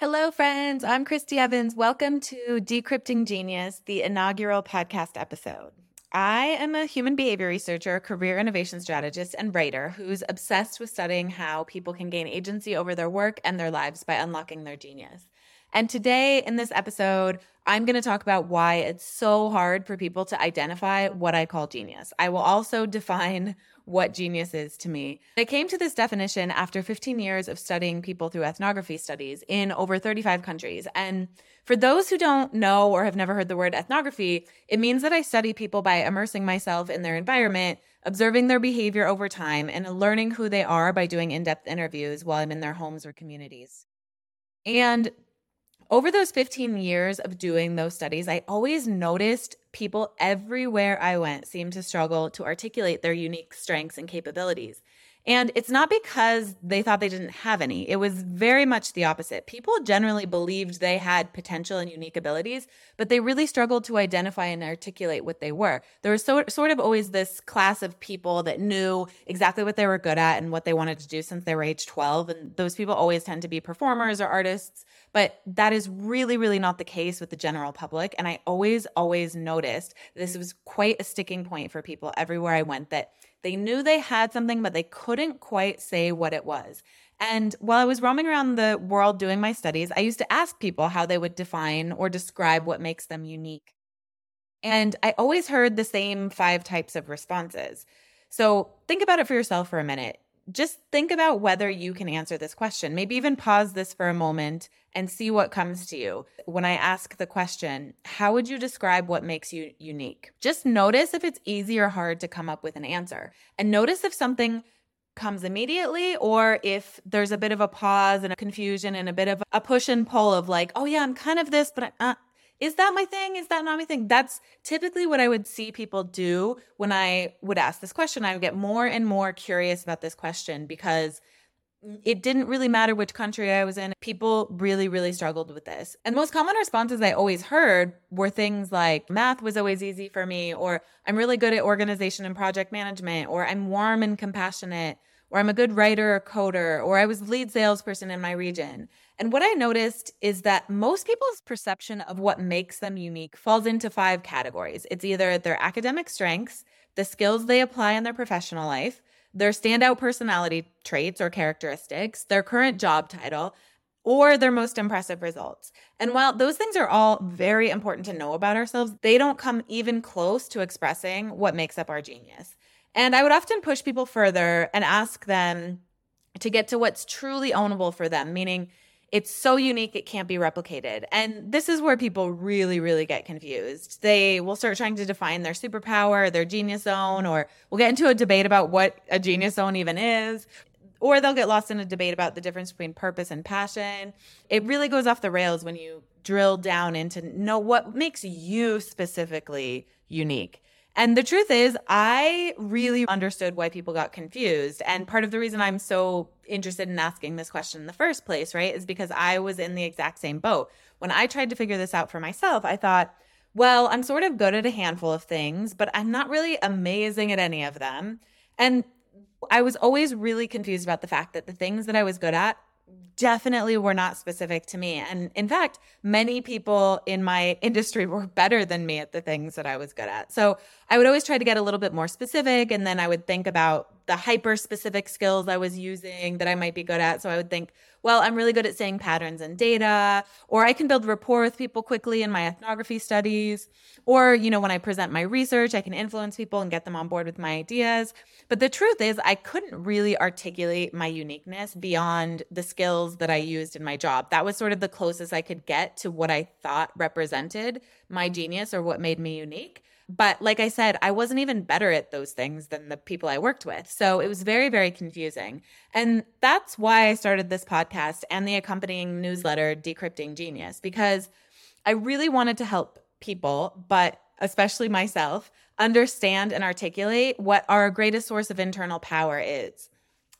Hello, friends. I'm Kristy Evans. Welcome to Decrypting Genius, the inaugural podcast episode. I am a human behavior researcher, career innovation strategist, and writer who's obsessed with studying how people can gain agency over their work and their lives by unlocking their genius. And today, in this episode, I'm going to talk about why it's so hard for people to identify what I call genius. I will also define what genius is to me. I came to this definition after 15 years of studying people through ethnography studies in over 35 countries. And for those who don't know or have never heard the word ethnography, it means that I study people by immersing myself in their environment, observing their behavior over time, and learning who they are by doing in depth interviews while I'm in their homes or communities. And over those 15 years of doing those studies, I always noticed people everywhere I went seemed to struggle to articulate their unique strengths and capabilities. And it's not because they thought they didn't have any. It was very much the opposite. People generally believed they had potential and unique abilities, but they really struggled to identify and articulate what they were. There was so, sort of always this class of people that knew exactly what they were good at and what they wanted to do since they were age 12. And those people always tend to be performers or artists but that is really, really not the case with the general public. And I always, always noticed this was quite a sticking point for people everywhere I went that they knew they had something, but they couldn't quite say what it was. And while I was roaming around the world doing my studies, I used to ask people how they would define or describe what makes them unique. And I always heard the same five types of responses. So think about it for yourself for a minute just think about whether you can answer this question. Maybe even pause this for a moment and see what comes to you. When I ask the question, how would you describe what makes you unique? Just notice if it's easy or hard to come up with an answer. And notice if something comes immediately or if there's a bit of a pause and a confusion and a bit of a push and pull of like, oh yeah, I'm kind of this, but I, uh, is that my thing? Is that not my thing? That's typically what I would see people do when I would ask this question. I would get more and more curious about this question because it didn't really matter which country I was in. People really, really struggled with this. And the most common responses I always heard were things like math was always easy for me, or I'm really good at organization and project management, or I'm warm and compassionate, or I'm a good writer or coder, or I was the lead salesperson in my region. And what I noticed is that most people's perception of what makes them unique falls into five categories. It's either their academic strengths, the skills they apply in their professional life, their standout personality traits or characteristics, their current job title, or their most impressive results. And while those things are all very important to know about ourselves, they don't come even close to expressing what makes up our genius. And I would often push people further and ask them to get to what's truly ownable for them, meaning it's so unique it can't be replicated. And this is where people really, really get confused. They will start trying to define their superpower, their genius zone, or we'll get into a debate about what a genius zone even is. Or they'll get lost in a debate about the difference between purpose and passion. It really goes off the rails when you drill down into know what makes you specifically unique. And the truth is, I really understood why people got confused. And part of the reason I'm so interested in asking this question in the first place, right, is because I was in the exact same boat. When I tried to figure this out for myself, I thought, well, I'm sort of good at a handful of things, but I'm not really amazing at any of them. And I was always really confused about the fact that the things that I was good at definitely were not specific to me. And in fact, many people in my industry were better than me at the things that I was good at. So I would always try to get a little bit more specific. And then I would think about the hyper specific skills I was using that I might be good at. So I would think, well, I'm really good at seeing patterns and data, or I can build rapport with people quickly in my ethnography studies. Or, you know, when I present my research, I can influence people and get them on board with my ideas. But the truth is, I couldn't really articulate my uniqueness beyond the skills that I used in my job. That was sort of the closest I could get to what I thought represented my genius or what made me unique. But like I said, I wasn't even better at those things than the people I worked with. So it was very, very confusing. And that's why I started this podcast and the accompanying newsletter, Decrypting Genius, because I really wanted to help people, but especially myself, understand and articulate what our greatest source of internal power is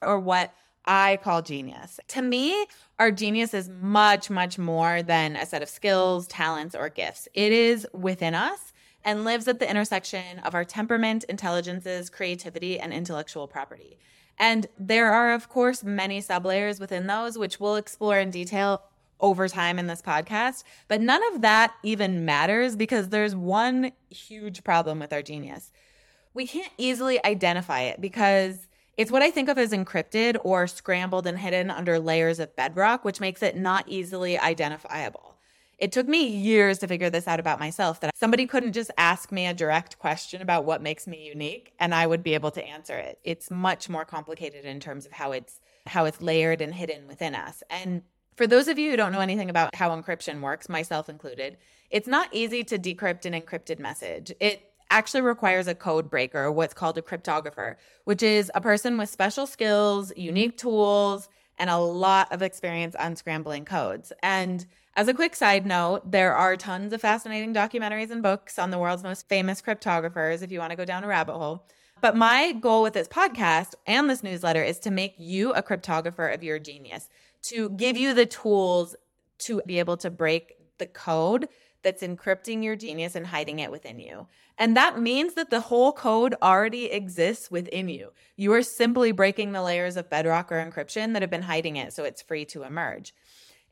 or what I call genius. To me, our genius is much, much more than a set of skills, talents, or gifts. It is within us and lives at the intersection of our temperament, intelligences, creativity, and intellectual property. And there are, of course, many sublayers within those, which we'll explore in detail over time in this podcast. But none of that even matters because there's one huge problem with our genius. We can't easily identify it because it's what I think of as encrypted or scrambled and hidden under layers of bedrock, which makes it not easily identifiable. It took me years to figure this out about myself that somebody couldn't just ask me a direct question about what makes me unique and I would be able to answer it. It's much more complicated in terms of how it's how it's layered and hidden within us. And for those of you who don't know anything about how encryption works, myself included, it's not easy to decrypt an encrypted message. It actually requires a code breaker, what's called a cryptographer, which is a person with special skills, unique tools, and a lot of experience unscrambling codes. And as a quick side note, there are tons of fascinating documentaries and books on the world's most famous cryptographers if you want to go down a rabbit hole. But my goal with this podcast and this newsletter is to make you a cryptographer of your genius to give you the tools to be able to break the code that's encrypting your genius and hiding it within you. And that means that the whole code already exists within you. You are simply breaking the layers of bedrock or encryption that have been hiding it so it's free to emerge.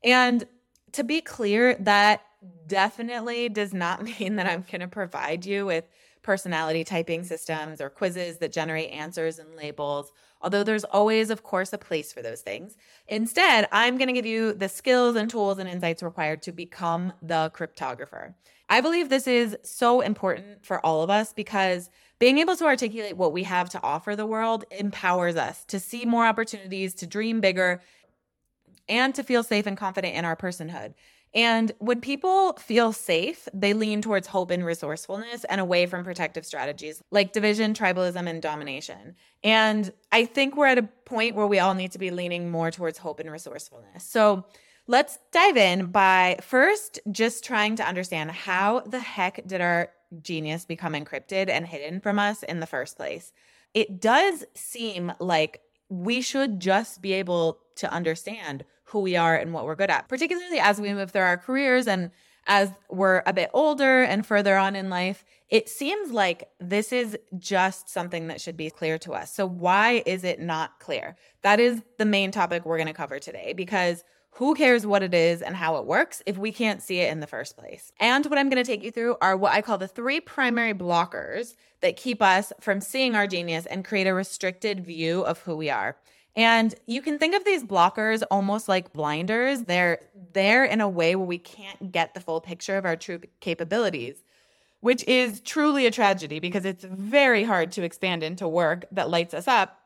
And to be clear, that definitely does not mean that I'm going to provide you with personality typing systems or quizzes that generate answers and labels although there's always, of course, a place for those things. Instead, I'm going to give you the skills and tools and insights required to become the cryptographer. I believe this is so important for all of us because being able to articulate what we have to offer the world empowers us to see more opportunities, to dream bigger, and to feel safe and confident in our personhood. And when people feel safe, they lean towards hope and resourcefulness and away from protective strategies like division, tribalism, and domination. And I think we're at a point where we all need to be leaning more towards hope and resourcefulness. So let's dive in by first just trying to understand how the heck did our genius become encrypted and hidden from us in the first place? It does seem like we should just be able to understand who we are and what we're good at, particularly as we move through our careers and as we're a bit older and further on in life. It seems like this is just something that should be clear to us. So, why is it not clear? That is the main topic we're going to cover today because who cares what it is and how it works if we can't see it in the first place? And what I'm going to take you through are what I call the three primary blockers that keep us from seeing our genius and create a restricted view of who we are. And you can think of these blockers almost like blinders. They're there in a way where we can't get the full picture of our true capabilities, which is truly a tragedy because it's very hard to expand into work that lights us up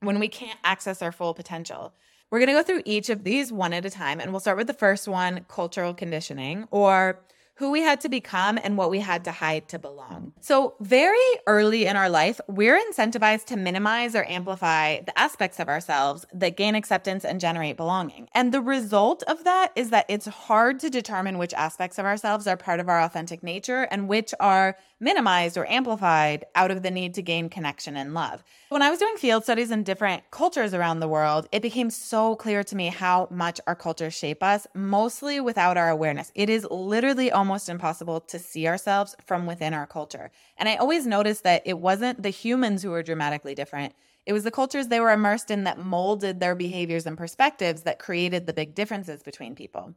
when we can't access our full potential. We're going to go through each of these one at a time, and we'll start with the first one cultural conditioning, or who we had to become and what we had to hide to belong. So, very early in our life, we're incentivized to minimize or amplify the aspects of ourselves that gain acceptance and generate belonging. And the result of that is that it's hard to determine which aspects of ourselves are part of our authentic nature and which are minimized or amplified out of the need to gain connection and love. When I was doing field studies in different cultures around the world, it became so clear to me how much our cultures shape us, mostly without our awareness. It is literally almost impossible to see ourselves from within our culture. And I always noticed that it wasn't the humans who were dramatically different. It was the cultures they were immersed in that molded their behaviors and perspectives that created the big differences between people.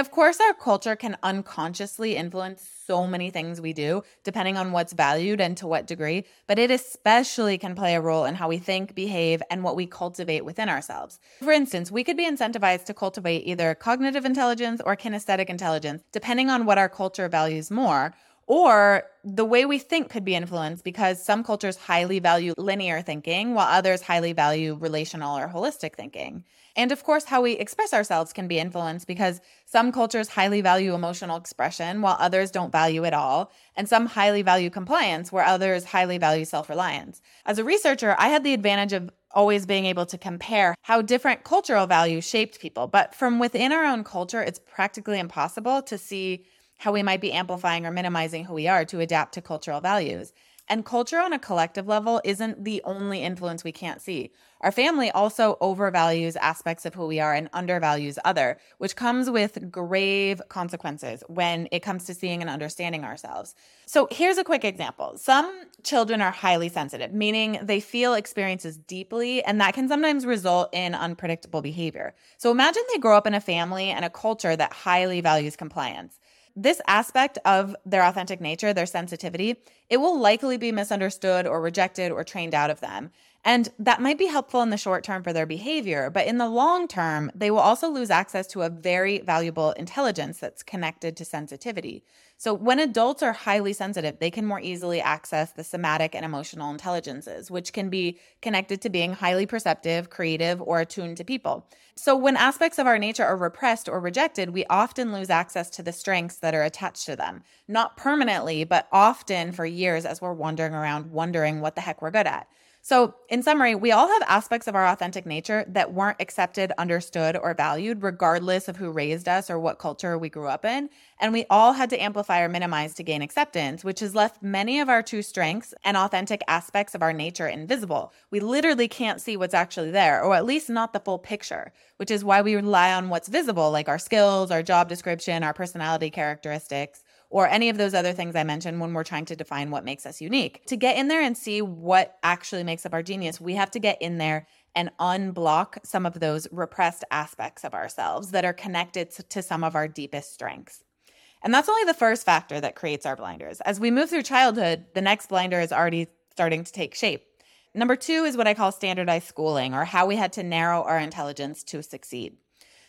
Of course, our culture can unconsciously influence so many things we do, depending on what's valued and to what degree, but it especially can play a role in how we think, behave, and what we cultivate within ourselves. For instance, we could be incentivized to cultivate either cognitive intelligence or kinesthetic intelligence, depending on what our culture values more. Or the way we think could be influenced because some cultures highly value linear thinking, while others highly value relational or holistic thinking. And of course, how we express ourselves can be influenced because some cultures highly value emotional expression while others don't value it all. And some highly value compliance where others highly value self reliance. As a researcher, I had the advantage of always being able to compare how different cultural values shaped people. But from within our own culture, it's practically impossible to see how we might be amplifying or minimizing who we are to adapt to cultural values. And culture on a collective level isn't the only influence we can't see. our family also overvalues aspects of who we are and undervalues other, which comes with grave consequences when it comes to seeing and understanding ourselves. So here's a quick example. Some children are highly sensitive, meaning they feel experiences deeply, and that can sometimes result in unpredictable behavior. So imagine they grow up in a family and a culture that highly values compliance. This aspect of their authentic nature, their sensitivity, it will likely be misunderstood or rejected or trained out of them. And that might be helpful in the short term for their behavior, but in the long term, they will also lose access to a very valuable intelligence that's connected to sensitivity. So, when adults are highly sensitive, they can more easily access the somatic and emotional intelligences, which can be connected to being highly perceptive, creative, or attuned to people. So, when aspects of our nature are repressed or rejected, we often lose access to the strengths that are attached to them. Not permanently, but often for years as we're wandering around wondering what the heck we're good at. So, in summary, we all have aspects of our authentic nature that weren't accepted, understood, or valued, regardless of who raised us or what culture we grew up in. And we all had to amplify or minimize to gain acceptance, which has left many of our true strengths and authentic aspects of our nature invisible. We literally can't see what's actually there, or at least not the full picture, which is why we rely on what's visible, like our skills, our job description, our personality characteristics or any of those other things I mentioned when we're trying to define what makes us unique. To get in there and see what actually makes up our genius, we have to get in there and unblock some of those repressed aspects of ourselves that are connected to some of our deepest strengths. And that's only the first factor that creates our blinders. As we move through childhood, the next blinder is already starting to take shape. Number two is what I call standardized schooling, or how we had to narrow our intelligence to succeed.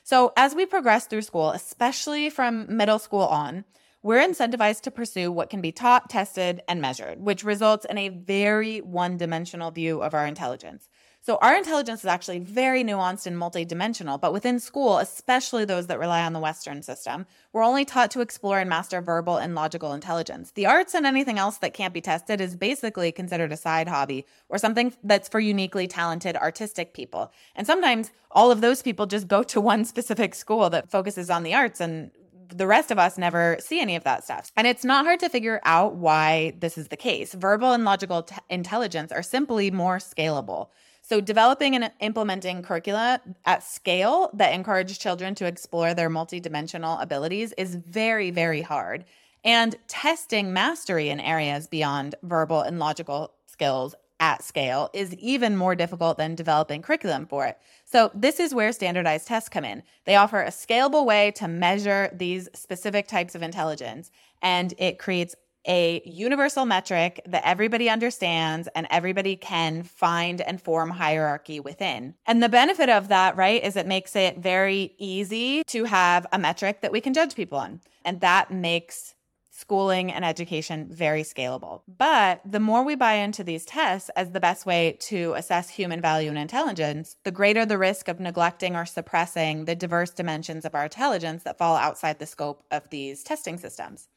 So, as we progress through school, especially from middle school on, we're incentivized to pursue what can be taught, tested, and measured, which results in a very one dimensional view of our intelligence. So, our intelligence is actually very nuanced and multidimensional, but within school, especially those that rely on the Western system, we're only taught to explore and master verbal and logical intelligence. The arts and anything else that can't be tested is basically considered a side hobby or something that's for uniquely talented artistic people. And sometimes all of those people just go to one specific school that focuses on the arts and the rest of us never see any of that stuff. And it's not hard to figure out why this is the case. Verbal and logical t- intelligence are simply more scalable. So, developing and implementing curricula at scale that encourage children to explore their multidimensional abilities is very, very hard. And testing mastery in areas beyond verbal and logical skills at scale is even more difficult than developing curriculum for it. So, this is where standardized tests come in. They offer a scalable way to measure these specific types of intelligence, and it creates a universal metric that everybody understands and everybody can find and form hierarchy within. And the benefit of that, right, is it makes it very easy to have a metric that we can judge people on. And that makes schooling and education very scalable. But the more we buy into these tests as the best way to assess human value and intelligence, the greater the risk of neglecting or suppressing the diverse dimensions of our intelligence that fall outside the scope of these testing systems.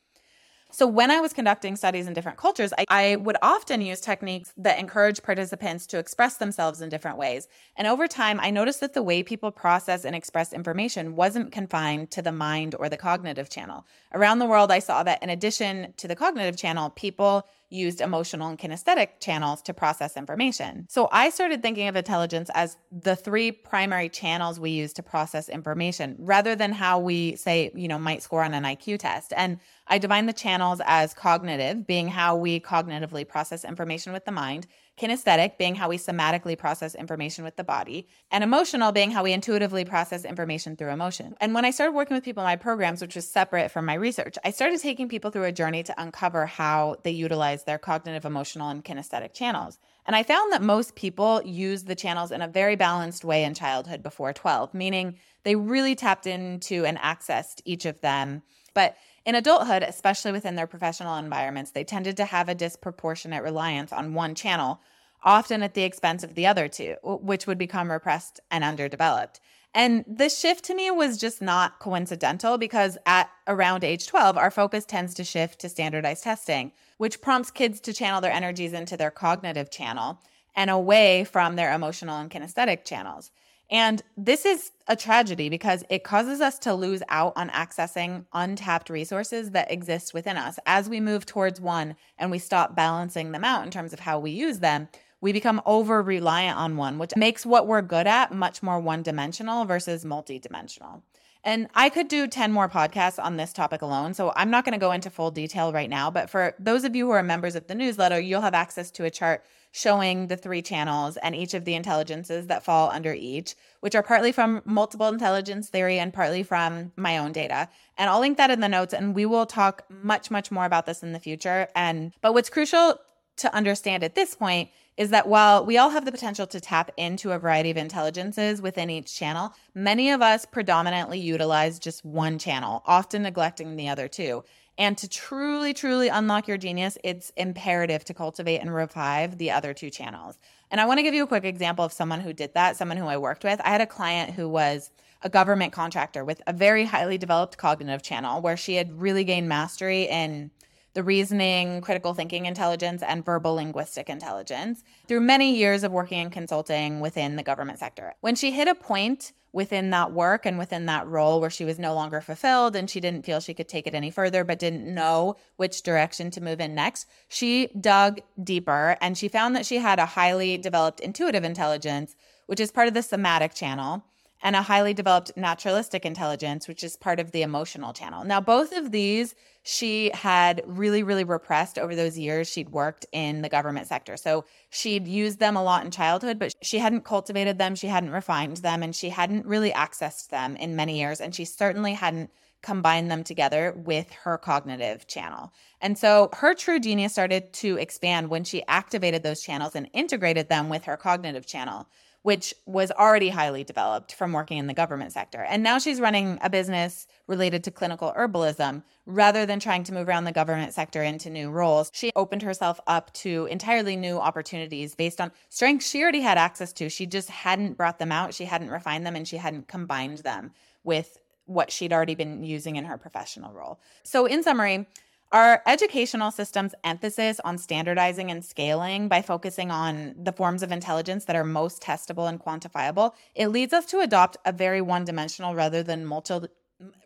So, when I was conducting studies in different cultures, I, I, would often use techniques that encourage participants to express themselves in different ways. And over time, I noticed that the way people process and express information wasn't confined to the mind or the cognitive channel. Around the world, I saw that in addition to the cognitive channel, people used emotional and kinesthetic channels to process information. So I started thinking of intelligence as the three primary channels we use to process information rather than how we say, you know, might score on an IQ test. And I define the channels as cognitive, being how we cognitively process information with the mind, kinesthetic being how we somatically process information with the body, and emotional being how we intuitively process information through emotion. And when I started working with people in my programs, which was separate from my research, I started taking people through a journey to uncover how they utilize their cognitive, emotional, and kinesthetic channels. And I found that most people use the channels in a very balanced way in childhood before 12, meaning they really tapped into and accessed each of them. But in adulthood, especially within their professional environments, they tended to have a disproportionate reliance on one channel, often at the expense of the other two, which would become repressed and underdeveloped. And this shift to me was just not coincidental because at around age 12, our focus tends to shift to standardized testing, which prompts kids to channel their energies into their cognitive channel and away from their emotional and kinesthetic channels. And this is a tragedy because it causes us to lose out on accessing untapped resources that exist within us. As we move towards one and we stop balancing them out in terms of how we use them, we become over reliant on one, which makes what we're good at much more one dimensional versus multi-dimensional. And I could do 10 more podcasts on this topic alone. So I'm not going to go into full detail right now. But for those of you who are members of the newsletter, you'll have access to a chart showing the three channels and each of the intelligences that fall under each, which are partly from multiple intelligence theory and partly from my own data. And I'll link that in the notes and we will talk much, much more about this in the future. And but what's crucial to understand at this point is that while we all have the potential to tap into a variety of intelligences within each channel, many of us predominantly utilize just one channel, often neglecting the other two. And to truly, truly unlock your genius, it's imperative to cultivate and revive the other two channels. And I want to give you a quick example of someone who did that, someone who I worked with. I had a client who was a government contractor with a very highly developed cognitive channel where she had really gained mastery in the reasoning, critical thinking intelligence, and verbal linguistic intelligence through many years of working in consulting within the government sector. When she hit a point within that work and within that role where she was no longer fulfilled and she didn't feel she could take it any further, but didn't know which direction to move in next, she dug deeper and she found that she had a highly developed intuitive intelligence, which is part of the somatic channel and a highly developed naturalistic intelligence, which is part of the emotional channel. Now, both of these she had really, really repressed over those years she'd worked in the government sector. So she'd used them a lot in childhood, but she hadn't cultivated them, she hadn't refined them, and she hadn't really accessed them in many years. And she certainly hadn't combined them together with her cognitive channel. And so her true genius started to expand when she activated those channels and integrated them with her cognitive channel which was already highly developed from working in the government sector. And now she's running a business related to clinical herbalism rather than trying to move around the government sector into new roles. She opened herself up to entirely new opportunities based on strengths she already had access to. She just hadn't brought them out, she hadn't refined them, and she hadn't combined them with what she'd already been using in her professional role. So, in summary, our educational system's emphasis on standardizing and scaling by focusing on the forms of intelligence that are most testable and quantifiable, it leads us to adopt a very one-dimensional rather than multi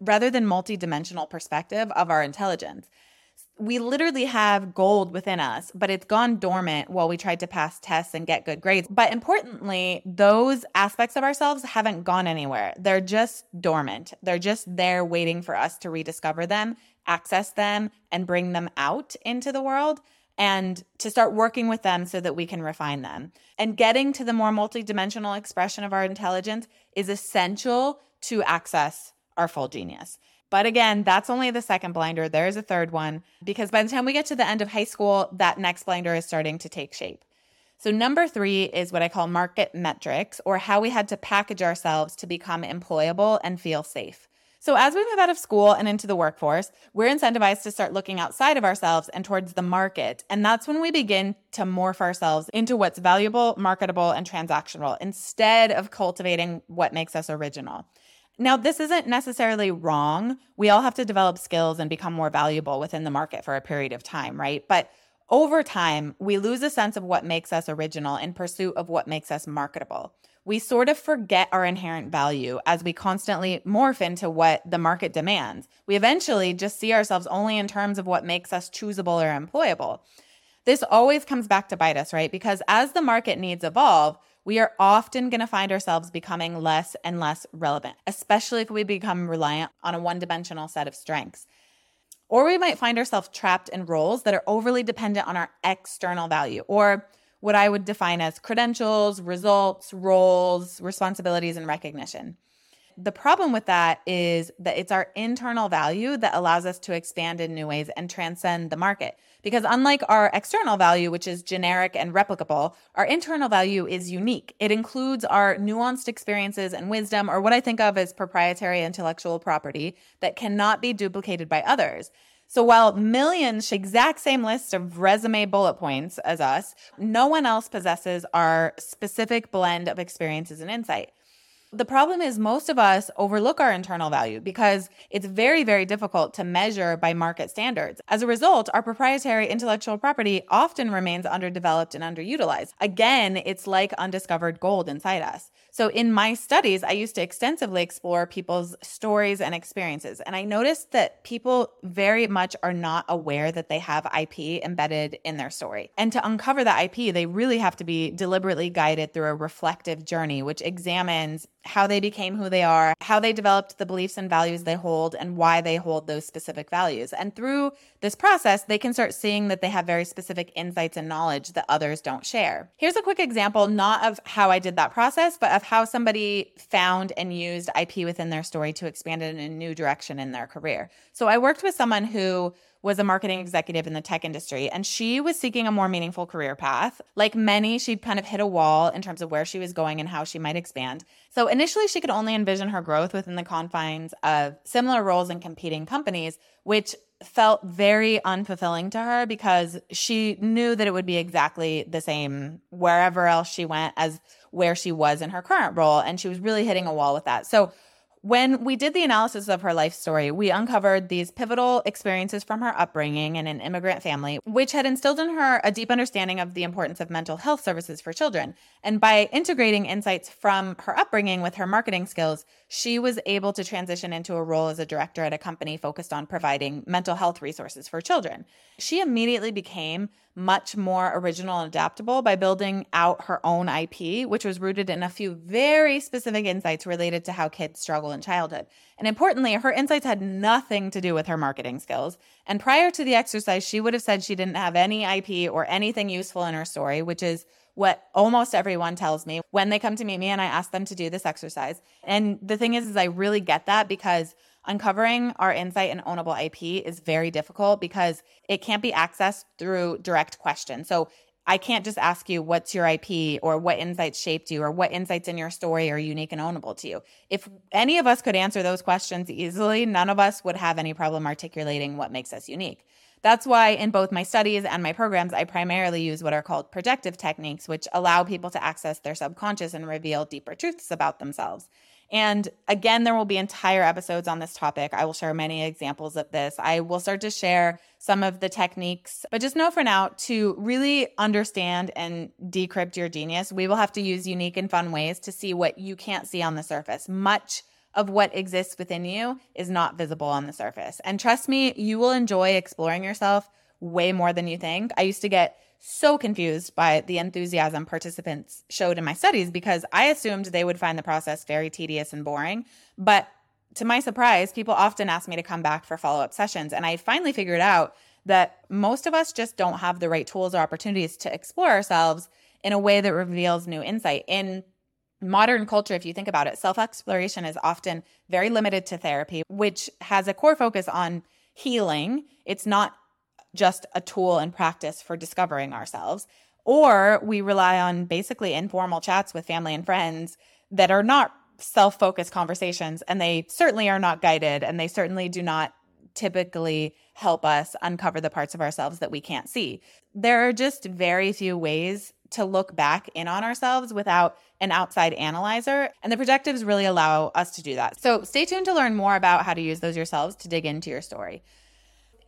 rather than multi-dimensional perspective of our intelligence. We literally have gold within us, but it's gone dormant while we tried to pass tests and get good grades. But importantly, those aspects of ourselves haven't gone anywhere. They're just dormant. They're just there waiting for us to rediscover them access them and bring them out into the world and to start working with them so that we can refine them. And getting to the more multidimensional expression of our intelligence is essential to access our full genius. But again, that's only the second blinder. There is a third one because by the time we get to the end of high school, that next blinder is starting to take shape. So, number three is what I call market metrics, or how we had to package ourselves to become employable and feel safe. So, as we move out of school and into the workforce, we're incentivized to start looking outside of ourselves and towards the market. And that's when we begin to morph ourselves into what's valuable, marketable, and transactional instead of cultivating what makes us original. Now, this isn't necessarily wrong. We all have to develop skills and become more valuable within the market for a period of time, right? But over time, we lose a sense of what makes us original in pursuit of what makes us marketable we sort of forget our inherent value as we constantly morph into what the market demands. We eventually just see ourselves only in terms of what makes us choosable or employable. This always comes back to bite us, right? Because as the market needs evolve, we are often going to find ourselves becoming less and less relevant, especially if we become reliant on a one dimensional set of strengths. Or we might find ourselves trapped in roles that are overly dependent on our external value or what I would define as credentials, results, roles, responsibilities, and recognition. The problem with that is that it's our internal value that allows us to expand in new ways and transcend the market. Because unlike our external value, which is generic and replicable, our internal value is unique. It includes our nuanced experiences and wisdom, or what I think of as proprietary intellectual property that cannot be duplicated by others. So while millions exact same list of resume bullet points as us, no one else possesses our specific blend of experiences and insight. The problem is most of us overlook our internal value because it's very, very difficult to measure by market standards. As a result, our proprietary intellectual property often remains underdeveloped and underutilized. Again, it's like undiscovered gold inside us. So, in my studies, I used to extensively explore people's stories and experiences. And I noticed that people very much are not aware that they have IP embedded in their story. And to uncover the IP, they really have to be deliberately guided through a reflective journey, which examines how they became who they are, how they developed the beliefs and values they hold, and why they hold those specific values. And through this process, they can start seeing that they have very specific insights and knowledge that others don't share. Here's a quick example, not of how I did that process, but of how somebody found and used IP within their story to expand it in a new direction in their career. So I worked with someone who was a marketing executive in the tech industry and she was seeking a more meaningful career path. Like many, she'd kind of hit a wall in terms of where she was going and how she might expand. So initially, she could only envision her growth within the confines of similar roles in competing companies, which felt very unfulfilling to her because she knew that it would be exactly the same wherever else she went as where she was in her current role. And she was really hitting a wall with that. So when we did the analysis of her life story, we uncovered these pivotal experiences from her upbringing in an immigrant family, which had instilled in her a deep understanding of the importance of mental health services for children. And by integrating insights from her upbringing with her marketing skills, she was able to transition into a role as a director at a company focused on providing mental health resources for children. She immediately became much more original and adaptable by building out her own IP, which was rooted in a few very specific insights related to how kids struggle in childhood. And importantly, her insights had nothing to do with her marketing skills. And prior to the exercise, she would have said she didn't have any IP or anything useful in her story, which is what almost everyone tells me when they come to meet me and I ask them to do this exercise. And the thing is, is I really get that because uncovering our insight and ownable IP is very difficult because it can't be accessed through direct questions. So I can't just ask you what's your IP or what insights shaped you or what insights in your story are unique and ownable to you. If any of us could answer those questions easily, none of us would have any problem articulating what makes us unique. That's why in both my studies and my programs, I primarily use what are called projective techniques, which allow people to access their subconscious and reveal deeper truths about themselves. And again, there will be entire episodes on this topic. I will share many examples of this. I will start to share some of the techniques, but just know for now to really understand and decrypt your genius, we will have to use unique and fun ways to see what you can't see on the surface. Much of what exists within you is not visible on the surface. And trust me, you will enjoy exploring yourself way more than you think. I used to get so confused by the enthusiasm participants showed in my studies because I assumed they would find the process very tedious and boring. But to my surprise, people often ask me to come back for follow up sessions. And I finally figured out that most of us just don't have the right tools or opportunities to explore ourselves in a way that reveals new insight. In modern culture, if you think about it, self exploration is often very limited to therapy, which has a core focus on healing. It's not just a tool and practice for discovering ourselves. Or we rely on basically informal chats with family and friends that are not self focused conversations. And they certainly are not guided and they certainly do not typically help us uncover the parts of ourselves that we can't see. There are just very few ways to look back in on ourselves without an outside analyzer. And the projectives really allow us to do that. So stay tuned to learn more about how to use those yourselves to dig into your story.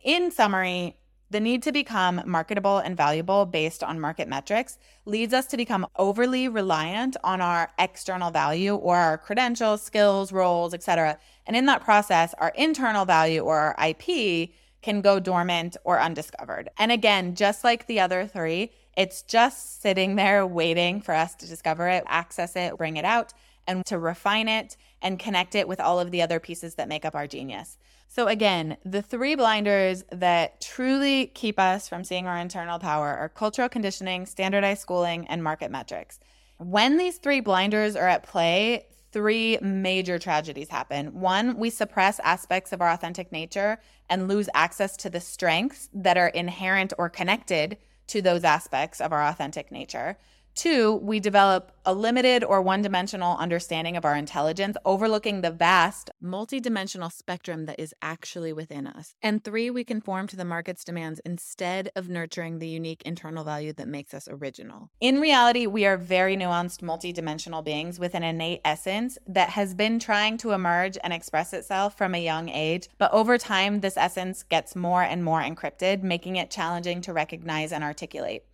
In summary, the need to become marketable and valuable based on market metrics leads us to become overly reliant on our external value or our credentials, skills, roles, etc. And in that process, our internal value or our IP can go dormant or undiscovered. And again, just like the other three, it's just sitting there waiting for us to discover it, access it, bring it out, and to refine it and connect it with all of the other pieces that make up our genius. So, again, the three blinders that truly keep us from seeing our internal power are cultural conditioning, standardized schooling, and market metrics. When these three blinders are at play, three major tragedies happen. One, we suppress aspects of our authentic nature and lose access to the strengths that are inherent or connected to those aspects of our authentic nature. Two, we develop a limited or one dimensional understanding of our intelligence, overlooking the vast multidimensional spectrum that is actually within us. And three, we conform to the market's demands instead of nurturing the unique internal value that makes us original. In reality, we are very nuanced, multidimensional beings with an innate essence that has been trying to emerge and express itself from a young age. But over time, this essence gets more and more encrypted, making it challenging to recognize and articulate.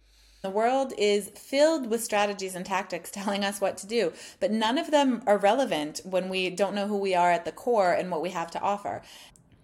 The world is filled with strategies and tactics telling us what to do, but none of them are relevant when we don't know who we are at the core and what we have to offer.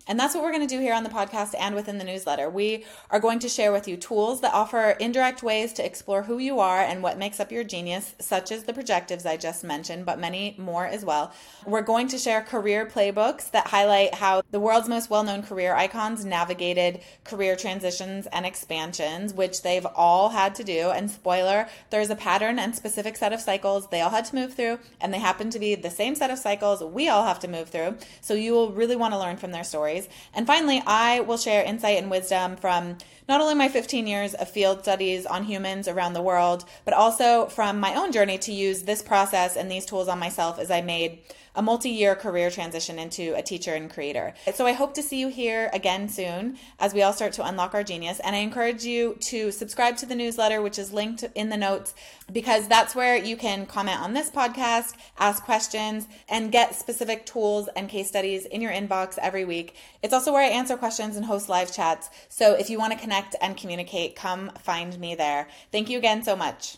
And that's what we're going to do here on the podcast and within the newsletter. We are going to share with you tools that offer indirect ways to explore who you are and what makes up your genius, such as the projectives I just mentioned, but many more as well. We're going to share career playbooks that highlight how the world's most well known career icons navigated career transitions and expansions, which they've all had to do. And spoiler, there's a pattern and specific set of cycles they all had to move through, and they happen to be the same set of cycles we all have to move through. So you will really want to learn from their stories stories. And finally, I will share insight and wisdom from not only my 15 years of field studies on humans around the world, but also from my own journey to use this process and these tools on myself as I made a multi year career transition into a teacher and creator. So I hope to see you here again soon as we all start to unlock our genius. And I encourage you to subscribe to the newsletter, which is linked in the notes, because that's where you can comment on this podcast, ask questions, and get specific tools and case studies in your inbox every week. It's also where I answer questions and host live chats. So if you want to connect and communicate, come find me there. Thank you again so much.